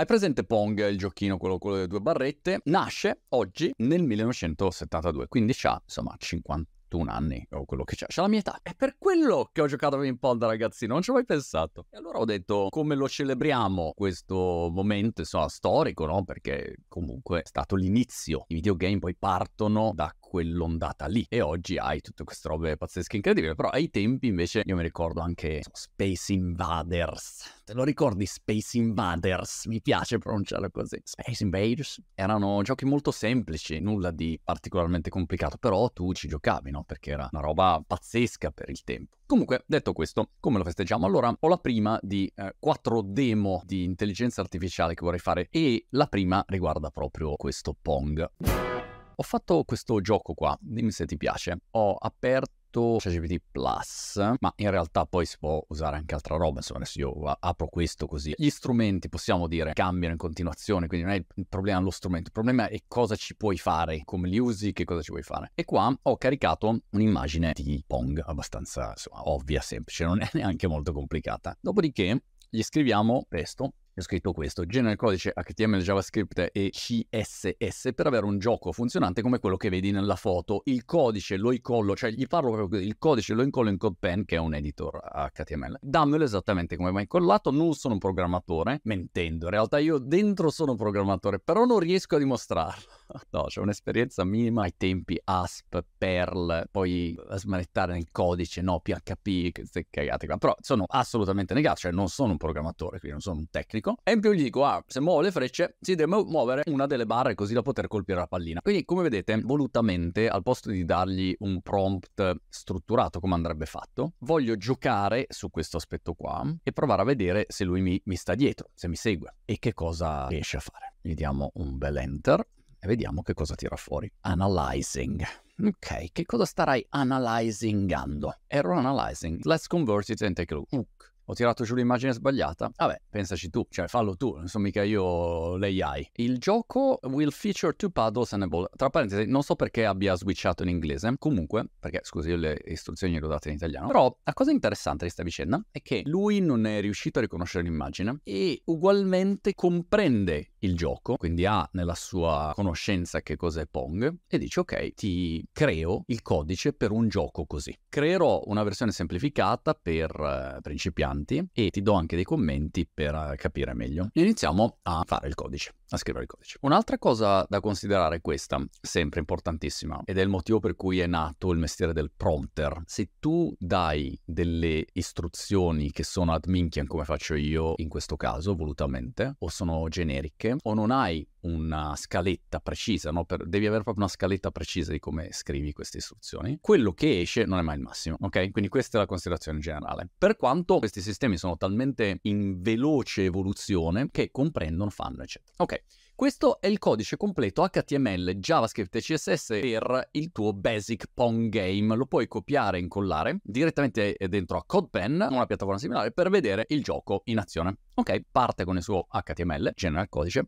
Hai presente Pong, il giochino, quello con le due barrette? Nasce oggi nel 1972, quindi ha insomma 50 21 anni o quello che c'è, c'è la mia età. È per quello che ho giocato a ping pong da ragazzino, non ci ho mai pensato. E allora ho detto come lo celebriamo questo momento, insomma, storico, no? Perché comunque è stato l'inizio. I videogame poi partono da quell'ondata lì e oggi hai tutte queste robe pazzesche incredibili, però ai tempi invece io mi ricordo anche so, Space Invaders. Te lo ricordi Space Invaders? Mi piace pronunciarlo così. Space Invaders erano giochi molto semplici, nulla di particolarmente complicato, però tu ci giocavi, no? Perché era una roba pazzesca per il tempo. Comunque, detto questo, come lo festeggiamo? Allora, ho la prima di eh, quattro demo di intelligenza artificiale che vorrei fare e la prima riguarda proprio questo Pong. Ho fatto questo gioco qua, dimmi se ti piace. Ho aperto ChatGPT Plus, ma in realtà poi si può usare anche altra roba, insomma adesso io apro questo così. Gli strumenti possiamo dire cambiano in continuazione, quindi non è il problema lo strumento, il problema è cosa ci puoi fare, come li usi, che cosa ci puoi fare. E qua ho caricato un'immagine di Pong abbastanza insomma, ovvia, semplice, non è neanche molto complicata. Dopodiché gli scriviamo questo ho scritto questo, genera il codice HTML, JavaScript e CSS per avere un gioco funzionante come quello che vedi nella foto. Il codice lo incollo, cioè gli parlo proprio così, il codice lo incollo in CodePen che è un editor HTML. Dammelo esattamente come va incollato, non sono un programmatore, mentendo, in realtà io dentro sono un programmatore, però non riesco a dimostrarlo. No, c'è un'esperienza minima ai tempi ASP, Perl, poi smanettare nel codice, no, PHP, queste cagate qua. Però sono assolutamente negato, cioè non sono un programmatore, quindi non sono un tecnico. E in più gli dico, ah, se muovo le frecce si deve muovere una delle barre così da poter colpire la pallina. Quindi, come vedete, volutamente, al posto di dargli un prompt strutturato come andrebbe fatto, voglio giocare su questo aspetto qua e provare a vedere se lui mi, mi sta dietro, se mi segue e che cosa riesce a fare. Gli diamo un bel enter e vediamo che cosa tira fuori. Analyzing. Ok, che cosa starai analyzingando? Error analyzing. Let's convert it and take a look ho tirato giù l'immagine sbagliata. Vabbè, pensaci tu, cioè fallo tu, non sono mica io l'AI. Il gioco will feature two paddles and a ball. Tra parentesi, non so perché abbia switchato in inglese. Comunque, perché scusi, io le istruzioni le ho date in italiano. Però la cosa interessante di questa vicenda è che lui non è riuscito a riconoscere l'immagine e ugualmente comprende il gioco, quindi ha nella sua conoscenza che cos'è Pong e dice ok, ti creo il codice per un gioco così. Creerò una versione semplificata per uh, principianti e ti do anche dei commenti per eh, capire meglio. Iniziamo a fare il codice, a scrivere il codice. Un'altra cosa da considerare è questa, sempre importantissima, ed è il motivo per cui è nato il mestiere del prompter. Se tu dai delle istruzioni che sono ad minchian come faccio io in questo caso, volutamente, o sono generiche, o non hai una scaletta precisa, no? per, devi avere proprio una scaletta precisa di come scrivi queste istruzioni, quello che esce non è mai il massimo, ok? Quindi questa è la considerazione generale. Per quanto questi sistemi sono talmente in veloce evoluzione che comprendono, fanno, eccetera. Ok, questo è il codice completo HTML, JavaScript e CSS per il tuo basic Pong game. Lo puoi copiare e incollare direttamente dentro a CodePen, una piattaforma similare, per vedere il gioco in azione. Ok, parte con il suo HTML, genera il codice,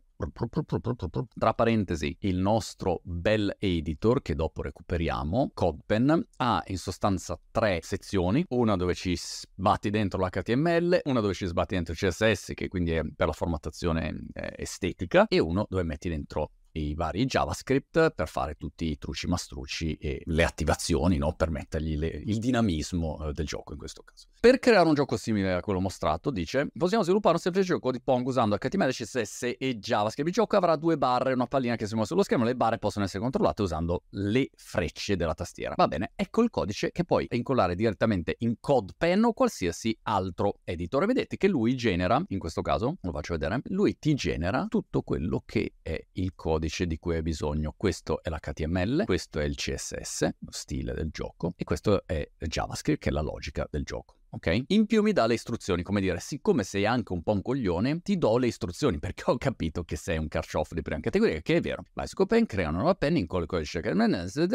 tra parentesi il nostro bel editor che dopo recuperiamo, CodePen, ha in sostanza tre sezioni, una dove ci sbatti dentro l'HTML, una dove ci sbatti dentro il CSS che quindi è per la formattazione eh, estetica e uno dove metti dentro i vari JavaScript per fare tutti i truci mastrucci e le attivazioni, no? per mettergli le, il dinamismo eh, del gioco in questo caso. Per creare un gioco simile a quello mostrato, dice, possiamo sviluppare un semplice gioco di Pong usando HTML, CSS e JavaScript. Il gioco avrà due barre e una pallina che si muove sullo schermo. Le barre possono essere controllate usando le frecce della tastiera. Va bene, ecco il codice che puoi incollare direttamente in CodePen o qualsiasi altro editor. vedete che lui genera, in questo caso, lo faccio vedere, lui ti genera tutto quello che è il codice codice di cui hai bisogno. Questo è l'HTML, questo è il CSS, lo stile del gioco, e questo è JavaScript, che è la logica del gioco ok? In più mi dà le istruzioni, come dire, siccome sei anche un po' un coglione, ti do le istruzioni, perché ho capito che sei un carcioff di prima categoria, che è vero. Vai Copen, crea una nuova penna, incolla il codice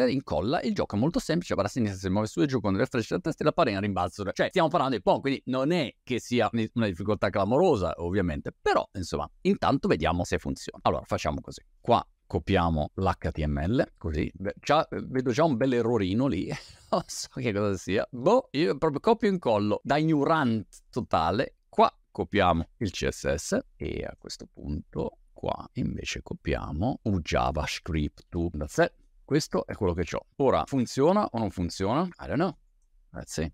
incolla, il gioco è molto semplice, va a sinistra, si muove su e giù con le frecce da testa e la parena rimbalzo. Cioè, stiamo parlando di Pong, quindi non è che sia una difficoltà clamorosa, ovviamente, però, insomma, intanto vediamo se funziona. Allora, facciamo così. Qua copiamo l'HTML, così, già, vedo già un bel errorino lì, non so che cosa sia, boh, io proprio copio e incollo da ignorante totale, qua copiamo il CSS e a questo punto qua invece copiamo un JavaScript that's it. Questo è quello che ho. Ora, funziona o non funziona? I don't know. Let's see.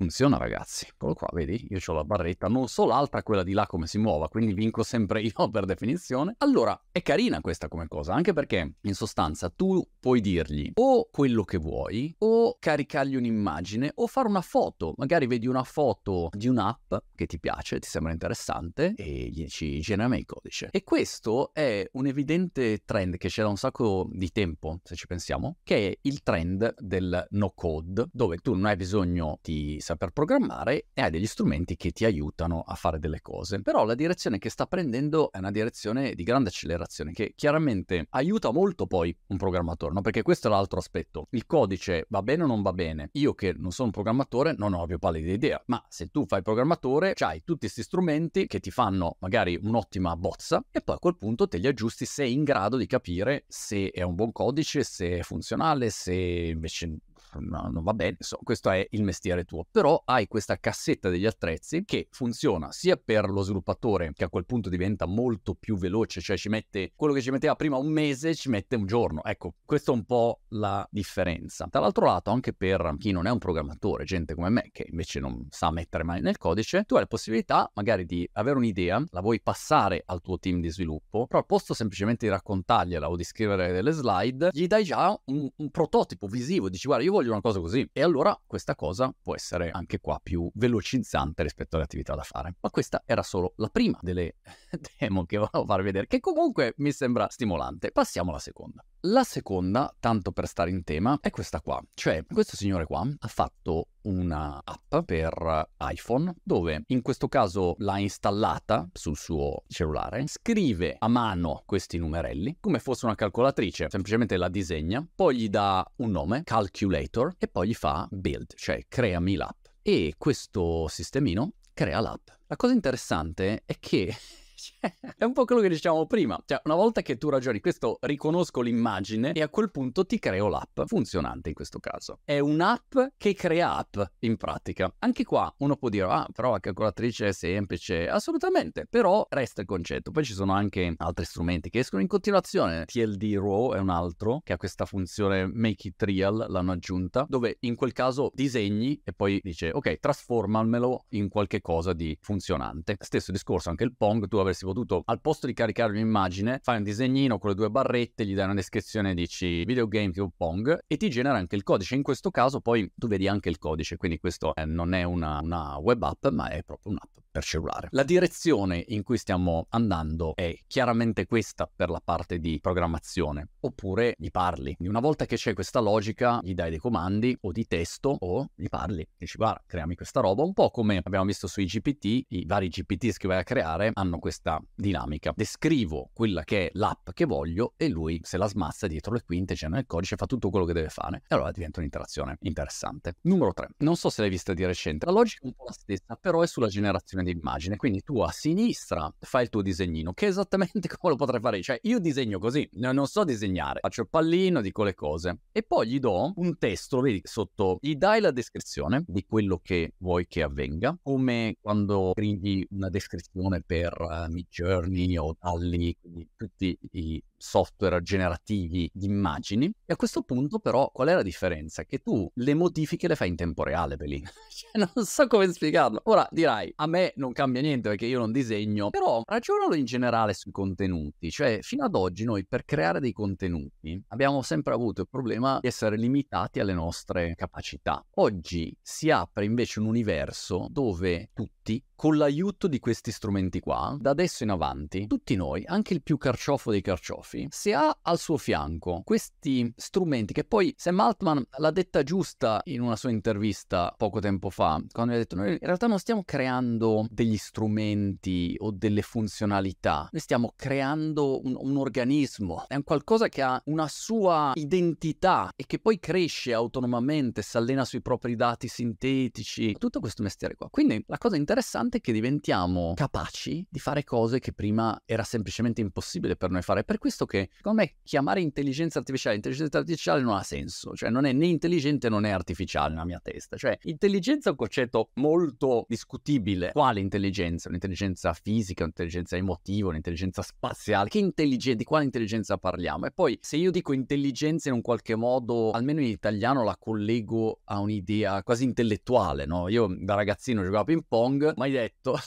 Funziona ragazzi, eccolo qua, vedi? Io ho la barretta, non so l'altra, quella di là come si muova, quindi vinco sempre io per definizione. Allora, è carina questa come cosa, anche perché in sostanza tu puoi dirgli o quello che vuoi, o caricargli un'immagine, o fare una foto. Magari vedi una foto di un'app che ti piace, ti sembra interessante, e gli dici generami il codice. E questo è un evidente trend che c'è da un sacco di tempo, se ci pensiamo, che è il trend del no code, dove tu non hai bisogno di saper programmare e hai degli strumenti che ti aiutano a fare delle cose. Però la direzione che sta prendendo è una direzione di grande accelerazione che chiaramente aiuta molto poi un programmatore, no? Perché questo è l'altro aspetto. Il codice va bene o non va bene? Io che non sono un programmatore non ho più pallida idea, ma se tu fai programmatore hai tutti questi strumenti che ti fanno magari un'ottima bozza e poi a quel punto te li aggiusti se sei in grado di capire se è un buon codice, se è funzionale, se invece no, non va bene, insomma, questo è il mestiere tuo. Però hai questa cassetta degli attrezzi che funziona sia per lo sviluppatore, che a quel punto diventa molto più veloce, cioè ci mette quello che ci metteva prima un mese, ci mette un giorno. Ecco, questa è un po' la differenza. Dall'altro lato, anche per chi non è un programmatore, gente come me, che invece non sa mettere mai nel codice, tu hai la possibilità magari di avere un'idea, la vuoi passare al tuo team di sviluppo, però al posto semplicemente di raccontargliela o di scrivere delle slide, gli dai già un, un prototipo visivo, dici guarda io voglio una cosa così. E allora questa cosa può essere anche qua più velocizzante rispetto alle attività da fare. Ma questa era solo la prima delle demo che volevo far vedere, che comunque mi sembra stimolante. Passiamo alla seconda. La seconda, tanto per stare in tema, è questa qua. Cioè, questo signore qua ha fatto una app per iPhone dove in questo caso l'ha installata sul suo cellulare, scrive a mano questi numerelli come fosse una calcolatrice, semplicemente la disegna, poi gli dà un nome, calculator, e poi gli fa build, cioè creami l'app. E questo sistemino crea l'app. La cosa interessante è che è un po' quello che dicevamo prima. Cioè, una volta che tu ragioni, questo riconosco l'immagine e a quel punto ti creo l'app funzionante in questo caso. È un'app che crea app in pratica. Anche qua uno può dire, ah, però la calcolatrice è semplice. Assolutamente, però resta il concetto. Poi ci sono anche altri strumenti che escono in continuazione. TLD Raw è un altro che ha questa funzione Make It Real, l'hanno aggiunta, dove in quel caso disegni e poi dice, ok, trasformamelo in qualche cosa di funzionante. Stesso discorso, anche il Pong, tu avresti potuto, al posto di caricare un'immagine, fai un disegnino con le due barrette, gli dai una descrizione, dici videogame tipo Pong e ti genera anche il codice. In questo caso poi tu vedi anche il codice, quindi questo eh, non è una, una web app, ma è proprio un'app per cellulare. La direzione in cui stiamo andando è chiaramente questa per la parte di programmazione, oppure gli parli. Una volta che c'è questa logica, gli dai dei comandi o di testo o gli parli. Dici guarda, creami questa roba, un po' come abbiamo visto sui GPT, i vari GPT che vai a creare hanno questa dinamica. Descrivo quella che è l'app che voglio e lui se la smazza dietro le quinte, genera il codice, fa tutto quello che deve fare. E allora diventa un'interazione interessante. Numero 3. Non so se l'hai vista di recente. La logica è un po' la stessa, però è sulla generazione di immagine. Quindi tu a sinistra fai il tuo disegnino, che è esattamente come lo potrei fare. Cioè, io disegno così, non so disegnare. Faccio il pallino, dico le cose. E poi gli do un testo, vedi sotto, gli dai la descrizione di quello che vuoi che avvenga, come quando scrivi una descrizione per uh, Midjourney o Dalli, quindi tutti i software generativi di immagini. E a questo punto, però, qual è la differenza? Che tu le modifiche le fai in tempo reale, Belin. cioè, non so come spiegarlo. Ora dirai, a me non cambia niente perché io non disegno, però ragionalo in generale sui contenuti. Cioè, fino ad oggi noi per creare dei contenuti abbiamo sempre avuto il problema di essere limitati alle nostre capacità. Oggi si apre invece un universo dove tutti con l'aiuto di questi strumenti qua, da adesso in avanti, tutti noi, anche il più carciofo dei carciofi, se ha al suo fianco questi strumenti che poi Sam Altman l'ha detta giusta in una sua intervista poco tempo fa, quando ha detto noi in realtà non stiamo creando degli strumenti o delle funzionalità, noi stiamo creando un, un organismo, è un qualcosa che ha una sua identità e che poi cresce autonomamente, si allena sui propri dati sintetici, tutto questo mestiere qua. Quindi la cosa interessante è che diventiamo capaci di fare cose che prima era semplicemente impossibile per noi fare. Per questo questo che, secondo me, chiamare intelligenza artificiale intelligenza artificiale non ha senso, cioè non è né intelligente né artificiale nella mia testa, cioè intelligenza è un concetto molto discutibile. Quale intelligenza? Un'intelligenza fisica, un'intelligenza emotiva, un'intelligenza spaziale? Che intelligenza, di quale intelligenza parliamo? E poi se io dico intelligenza in un qualche modo, almeno in italiano la collego a un'idea quasi intellettuale, no? Io da ragazzino giocavo a ping pong, mai detto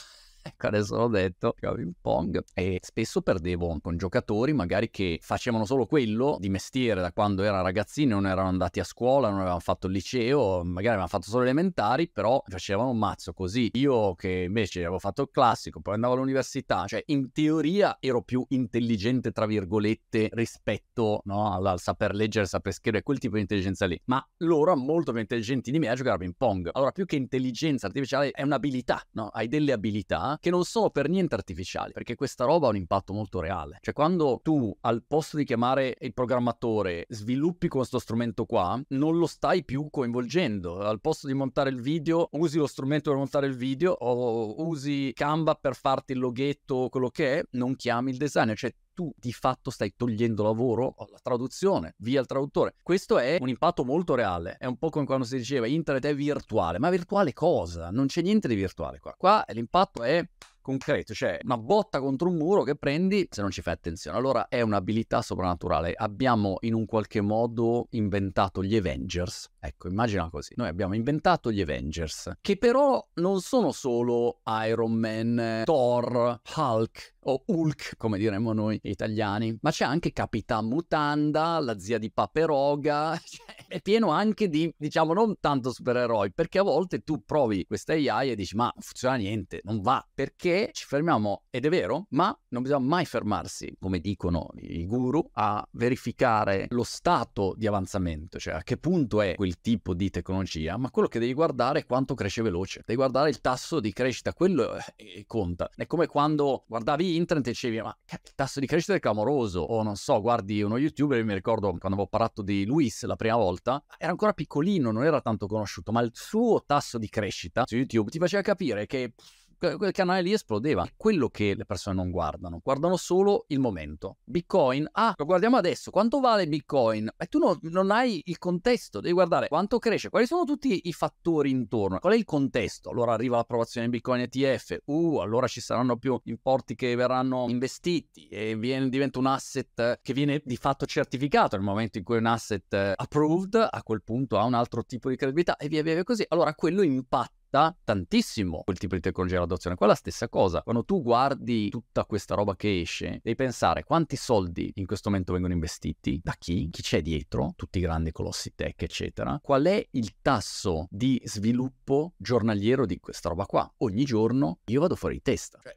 Ecco, adesso l'ho detto, giocavo in pong e spesso perdevo con giocatori magari che facevano solo quello di mestiere da quando era ragazzini, non erano andati a scuola, non avevano fatto il liceo, magari avevano fatto solo elementari, però facevano un mazzo così. Io che invece avevo fatto il classico, poi andavo all'università, cioè in teoria ero più intelligente, tra virgolette, rispetto no, al, al saper leggere, saper scrivere, quel tipo di intelligenza lì. Ma loro, molto più intelligenti di me, a giocare a ping pong. Allora, più che intelligenza artificiale, è un'abilità, no? Hai delle abilità che non sono per niente artificiali, perché questa roba ha un impatto molto reale. Cioè quando tu al posto di chiamare il programmatore sviluppi questo strumento qua, non lo stai più coinvolgendo. Al posto di montare il video, usi lo strumento per montare il video o usi Canva per farti il loghetto, quello che è, non chiami il designer, cioè tu di fatto stai togliendo lavoro alla traduzione, via il traduttore. Questo è un impatto molto reale. È un po' come quando si diceva internet è virtuale, ma virtuale cosa? Non c'è niente di virtuale qua. Qua l'impatto è concreto, cioè una botta contro un muro che prendi se non ci fai attenzione. Allora è un'abilità soprannaturale. Abbiamo in un qualche modo inventato gli Avengers. Ecco, immagina così. Noi abbiamo inventato gli Avengers, che però non sono solo Iron Man, Thor, Hulk o Hulk, come diremmo noi italiani, ma c'è anche Capitan Mutanda, la zia di Paperoga, cioè, è pieno anche di, diciamo, non tanto supereroi, perché a volte tu provi questa AI e dici, ma non funziona niente, non va, perché ci fermiamo, ed è vero, ma non bisogna mai fermarsi, come dicono i guru, a verificare lo stato di avanzamento, cioè a che punto è quel tipo di tecnologia, ma quello che devi guardare è quanto cresce veloce, devi guardare il tasso di crescita, quello eh, conta. È come quando guardavi internet e dicevi, ma il tasso di crescita è clamoroso, o non so, guardi uno youtuber, mi ricordo quando avevo parlato di Luis la prima volta, era ancora piccolino, non era tanto conosciuto, ma il suo tasso di crescita su YouTube ti faceva capire che quel canale lì esplodeva. Quello che le persone non guardano, guardano solo il momento. Bitcoin, ah, lo guardiamo adesso, quanto vale Bitcoin? E tu no, non hai il contesto, devi guardare quanto cresce, quali sono tutti i fattori intorno, qual è il contesto? Allora arriva l'approvazione di Bitcoin ETF, uh, allora ci saranno più importi che verranno investiti e viene, diventa un asset che viene di fatto certificato nel momento in cui è un asset eh, approved, a quel punto ha un altro tipo di credibilità e via via via così. Allora quello impatta tantissimo quel tipo di tecnologia d'adozione. Qua è la stessa cosa. Quando tu guardi tutta questa roba che esce, devi pensare quanti soldi in questo momento vengono investiti, da chi, chi c'è dietro, tutti i grandi colossi tech, eccetera. Qual è il tasso di sviluppo giornaliero di questa roba qua? Ogni giorno io vado fuori di testa. Cioè,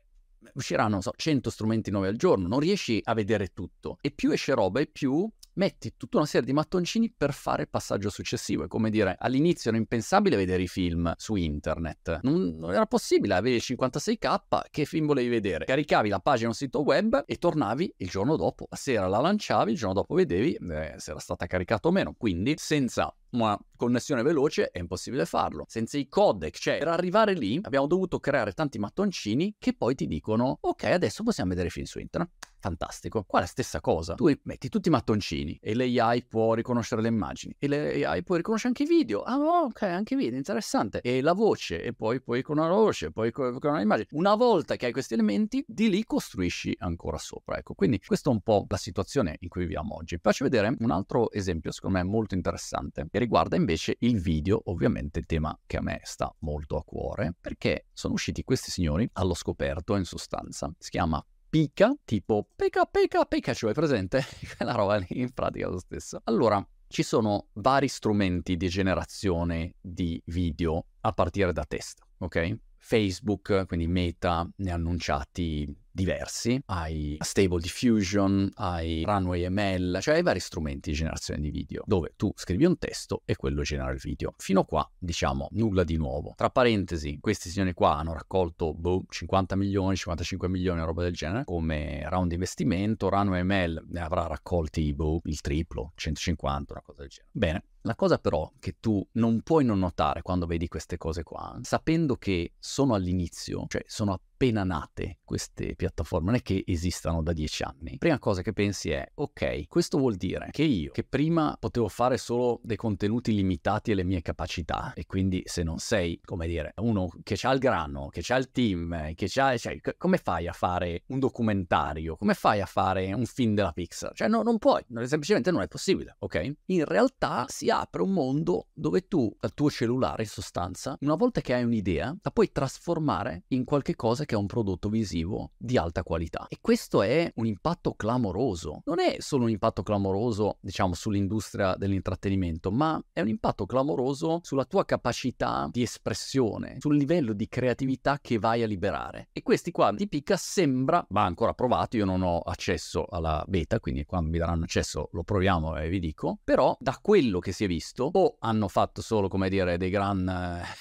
usciranno, so, 100 strumenti nuovi al giorno, non riesci a vedere tutto. E più esce roba e più metti tutta una serie di mattoncini per fare il passaggio successivo. È come dire, all'inizio era impensabile vedere i film su internet. Non, non era possibile, avevi 56k, che film volevi vedere? Caricavi la pagina sul sito web e tornavi il giorno dopo. La sera la lanciavi, il giorno dopo vedevi eh, se era stata caricata o meno. Quindi, senza una connessione veloce è impossibile farlo. Senza i codec, cioè per arrivare lì abbiamo dovuto creare tanti mattoncini che poi ti dicono ok adesso possiamo vedere film su internet. Fantastico. Qua la stessa cosa. Tu metti tutti i mattoncini e l'AI può riconoscere le immagini e l'AI può riconoscere anche i video. Ah ok, anche i video, interessante. E la voce e poi puoi con una voce, poi con una immagine. Una volta che hai questi elementi, di lì costruisci ancora sopra. Ecco, quindi questa è un po' la situazione in cui viviamo oggi. Faccio vedere un altro esempio, secondo me molto interessante, che riguarda invece il video, ovviamente tema che a me sta molto a cuore, perché sono usciti questi signori allo scoperto in sostanza. Si chiama Pika, tipo Pika Pika Pikachu, hai presente? Quella roba lì in pratica lo stesso. Allora, ci sono vari strumenti di generazione di video a partire da test, ok? Facebook, quindi Meta, ne ha annunciati diversi, hai Stable Diffusion, hai Runway ML, cioè hai vari strumenti di generazione di video, dove tu scrivi un testo e quello genera il video. Fino a qua, diciamo, nulla di nuovo. Tra parentesi, questi signori qua hanno raccolto boh, 50 milioni, 55 milioni, roba del genere, come round investimento, Runway ML ne avrà raccolti boh, il triplo, 150, una cosa del genere. Bene, la cosa però che tu non puoi non notare quando vedi queste cose qua, sapendo che sono all'inizio, cioè sono appena nate queste piattaforme, non è che esistano da dieci anni. Prima cosa che pensi è, ok, questo vuol dire che io, che prima potevo fare solo dei contenuti limitati alle mie capacità, e quindi se non sei, come dire, uno che ha il grano, che ha il team, che ha, cioè, come fai a fare un documentario? Come fai a fare un film della Pixar? Cioè, no, non puoi, semplicemente non è possibile, ok? In realtà si apre un mondo dove tu, dal tuo cellulare in sostanza, una volta che hai un'idea, la puoi trasformare in qualche cosa che è un prodotto visivo di alta qualità. E questo è un impatto clamoroso. Non è solo un impatto clamoroso, diciamo, sull'industria dell'intrattenimento, ma è un impatto clamoroso sulla tua capacità di espressione, sul livello di creatività che vai a liberare. E questi qua di Picca sembra, va ancora provato, io non ho accesso alla beta, quindi quando mi daranno accesso lo proviamo e vi dico, però da quello che si è visto, o hanno fatto solo, come dire, dei gran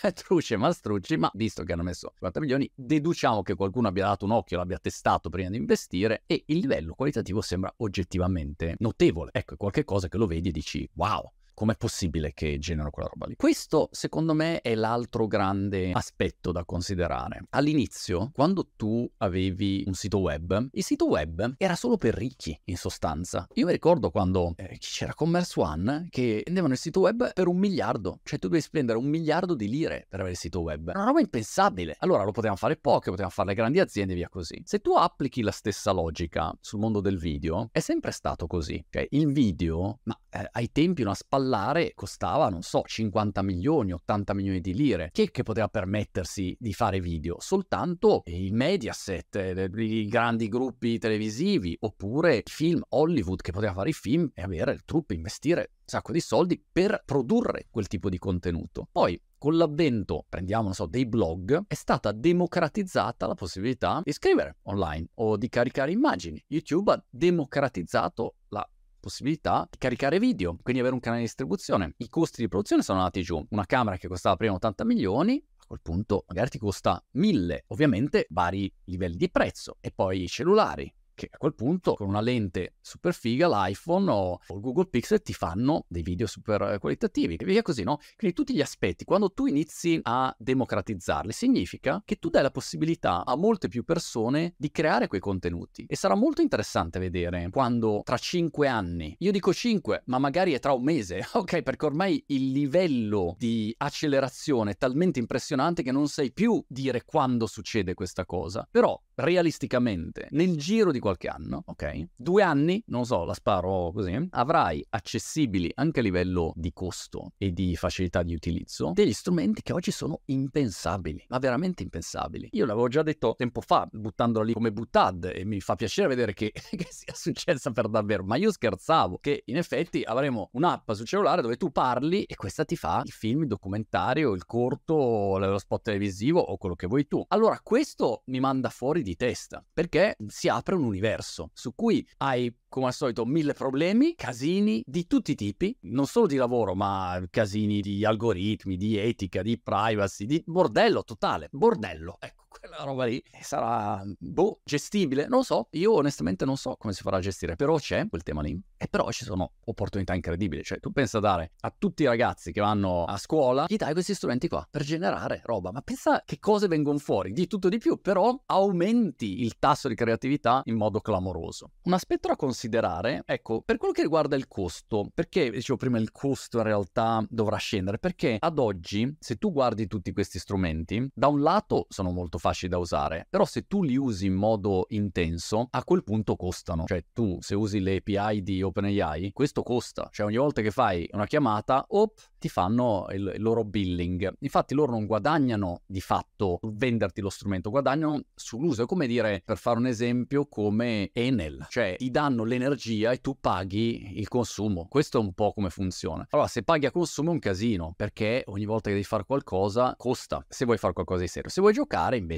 eh, truce mastrucci, ma visto che hanno messo 50 milioni, deduciamo che qualcuno abbia dato un occhio, l'abbia testato prima di investire e il livello qualitativo sembra oggettivamente notevole. Ecco, è qualcosa che lo vedi e dici wow. Com'è possibile che generano quella roba lì? Questo, secondo me, è l'altro grande aspetto da considerare. All'inizio, quando tu avevi un sito web, il sito web era solo per ricchi, in sostanza. Io mi ricordo quando eh, c'era Commerce One che vendevano il sito web per un miliardo, cioè tu devi spendere un miliardo di lire per avere il sito web. Una roba impensabile. Allora lo potevano fare poche, potevano fare le grandi aziende e via così. Se tu applichi la stessa logica sul mondo del video, è sempre stato così. Cioè, il video, ma eh, ai tempi una spalla ballare costava, non so, 50 milioni, 80 milioni di lire. Chi è che poteva permettersi di fare video? Soltanto il Mediaset, eh, i grandi gruppi televisivi, oppure il film Hollywood che poteva fare i film e avere il truppe, investire un sacco di soldi per produrre quel tipo di contenuto. Poi con l'avvento, prendiamo, so, dei blog, è stata democratizzata la possibilità di scrivere online o di caricare immagini. YouTube ha democratizzato la possibilità di caricare video, quindi avere un canale di distribuzione. I costi di produzione sono andati giù. Una camera che costava prima 80 milioni, a quel punto magari ti costa 1000, ovviamente vari livelli di prezzo. E poi i cellulari, che a quel punto con una lente super figa l'iPhone o, o, il Google Pixel ti fanno dei video super qualitativi e via così, no? Quindi tutti gli aspetti, quando tu inizi a democratizzarli, significa che tu dai la possibilità a molte più persone di creare quei contenuti e sarà molto interessante vedere quando tra cinque anni, io dico cinque, ma magari è tra un mese, ok? Perché ormai il livello di accelerazione è talmente impressionante che non sai più dire quando succede questa cosa, però realisticamente nel giro di qualche anno, ok? Due anni, non so, la sparo così, avrai accessibili anche a livello di costo e di facilità di utilizzo degli strumenti che oggi sono impensabili, ma veramente impensabili. Io l'avevo già detto tempo fa, buttandolo lì come buttad, e mi fa piacere vedere che, che sia successa per davvero, ma io scherzavo che in effetti avremo un'app sul cellulare dove tu parli e questa ti fa il film, il documentario, il corto, lo spot televisivo o quello che vuoi tu. Allora questo mi manda fuori di testa, perché si apre un universo su cui hai come al solito mille problemi, casini di tutti i tipi, non solo di lavoro, ma casini di algoritmi, di etica, di privacy, di bordello totale, bordello, ecco quella roba lì sarà, boh, gestibile? Non lo so, io onestamente non so come si farà a gestire, però c'è quel tema lì. E però ci sono opportunità incredibili, cioè tu pensa a dare a tutti i ragazzi che vanno a scuola, gli dai questi strumenti qua per generare roba, ma pensa che cose vengono fuori, di tutto di più, però aumenti il tasso di creatività in modo clamoroso. Un aspetto da considerare, ecco, per quello che riguarda il costo, perché dicevo prima il costo in realtà dovrà scendere? Perché ad oggi, se tu guardi tutti questi strumenti, da un lato sono molto facili da usare, però se tu li usi in modo intenso, a quel punto costano. Cioè tu se usi le API di OpenAI, questo costa. Cioè ogni volta che fai una chiamata, op, ti fanno il, il loro billing. Infatti loro non guadagnano di fatto venderti lo strumento, guadagnano sull'uso. È come dire, per fare un esempio, come Enel. Cioè ti danno l'energia e tu paghi il consumo. Questo è un po' come funziona. Allora se paghi a consumo è un casino, perché ogni volta che devi fare qualcosa costa. Se vuoi fare qualcosa di serio. Se vuoi giocare invece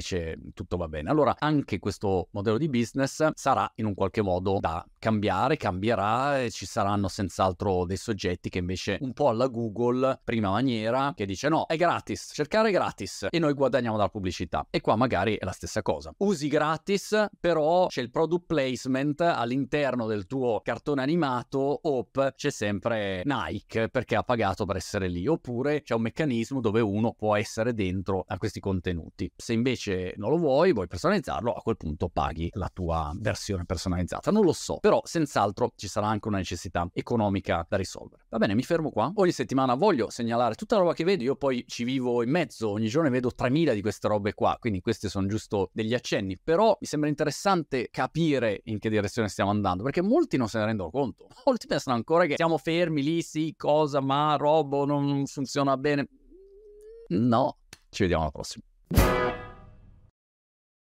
tutto va bene. Allora anche questo modello di business sarà in un qualche modo da cambiare, cambierà e ci saranno senz'altro dei soggetti che invece un po' alla Google, prima maniera, che dice no, è gratis, cercare è gratis e noi guadagniamo dalla pubblicità. E qua magari è la stessa cosa. Usi gratis, però c'è il product placement all'interno del tuo cartone animato, op, c'è sempre Nike perché ha pagato per essere lì, oppure c'è un meccanismo dove uno può essere dentro a questi contenuti. Se invece non lo vuoi, vuoi personalizzarlo, a quel punto paghi la tua versione personalizzata. Non lo so, però senz'altro ci sarà anche una necessità economica da risolvere. Va bene, mi fermo qua. Ogni settimana voglio segnalare tutta la roba che vedo, io poi ci vivo in mezzo, ogni giorno vedo 3000 di queste robe qua, quindi questi sono giusto degli accenni, però mi sembra interessante capire in che direzione stiamo andando, perché molti non se ne rendono conto. Molti pensano ancora che siamo fermi lì, sì, cosa, ma robo non funziona bene. No, ci vediamo alla prossima.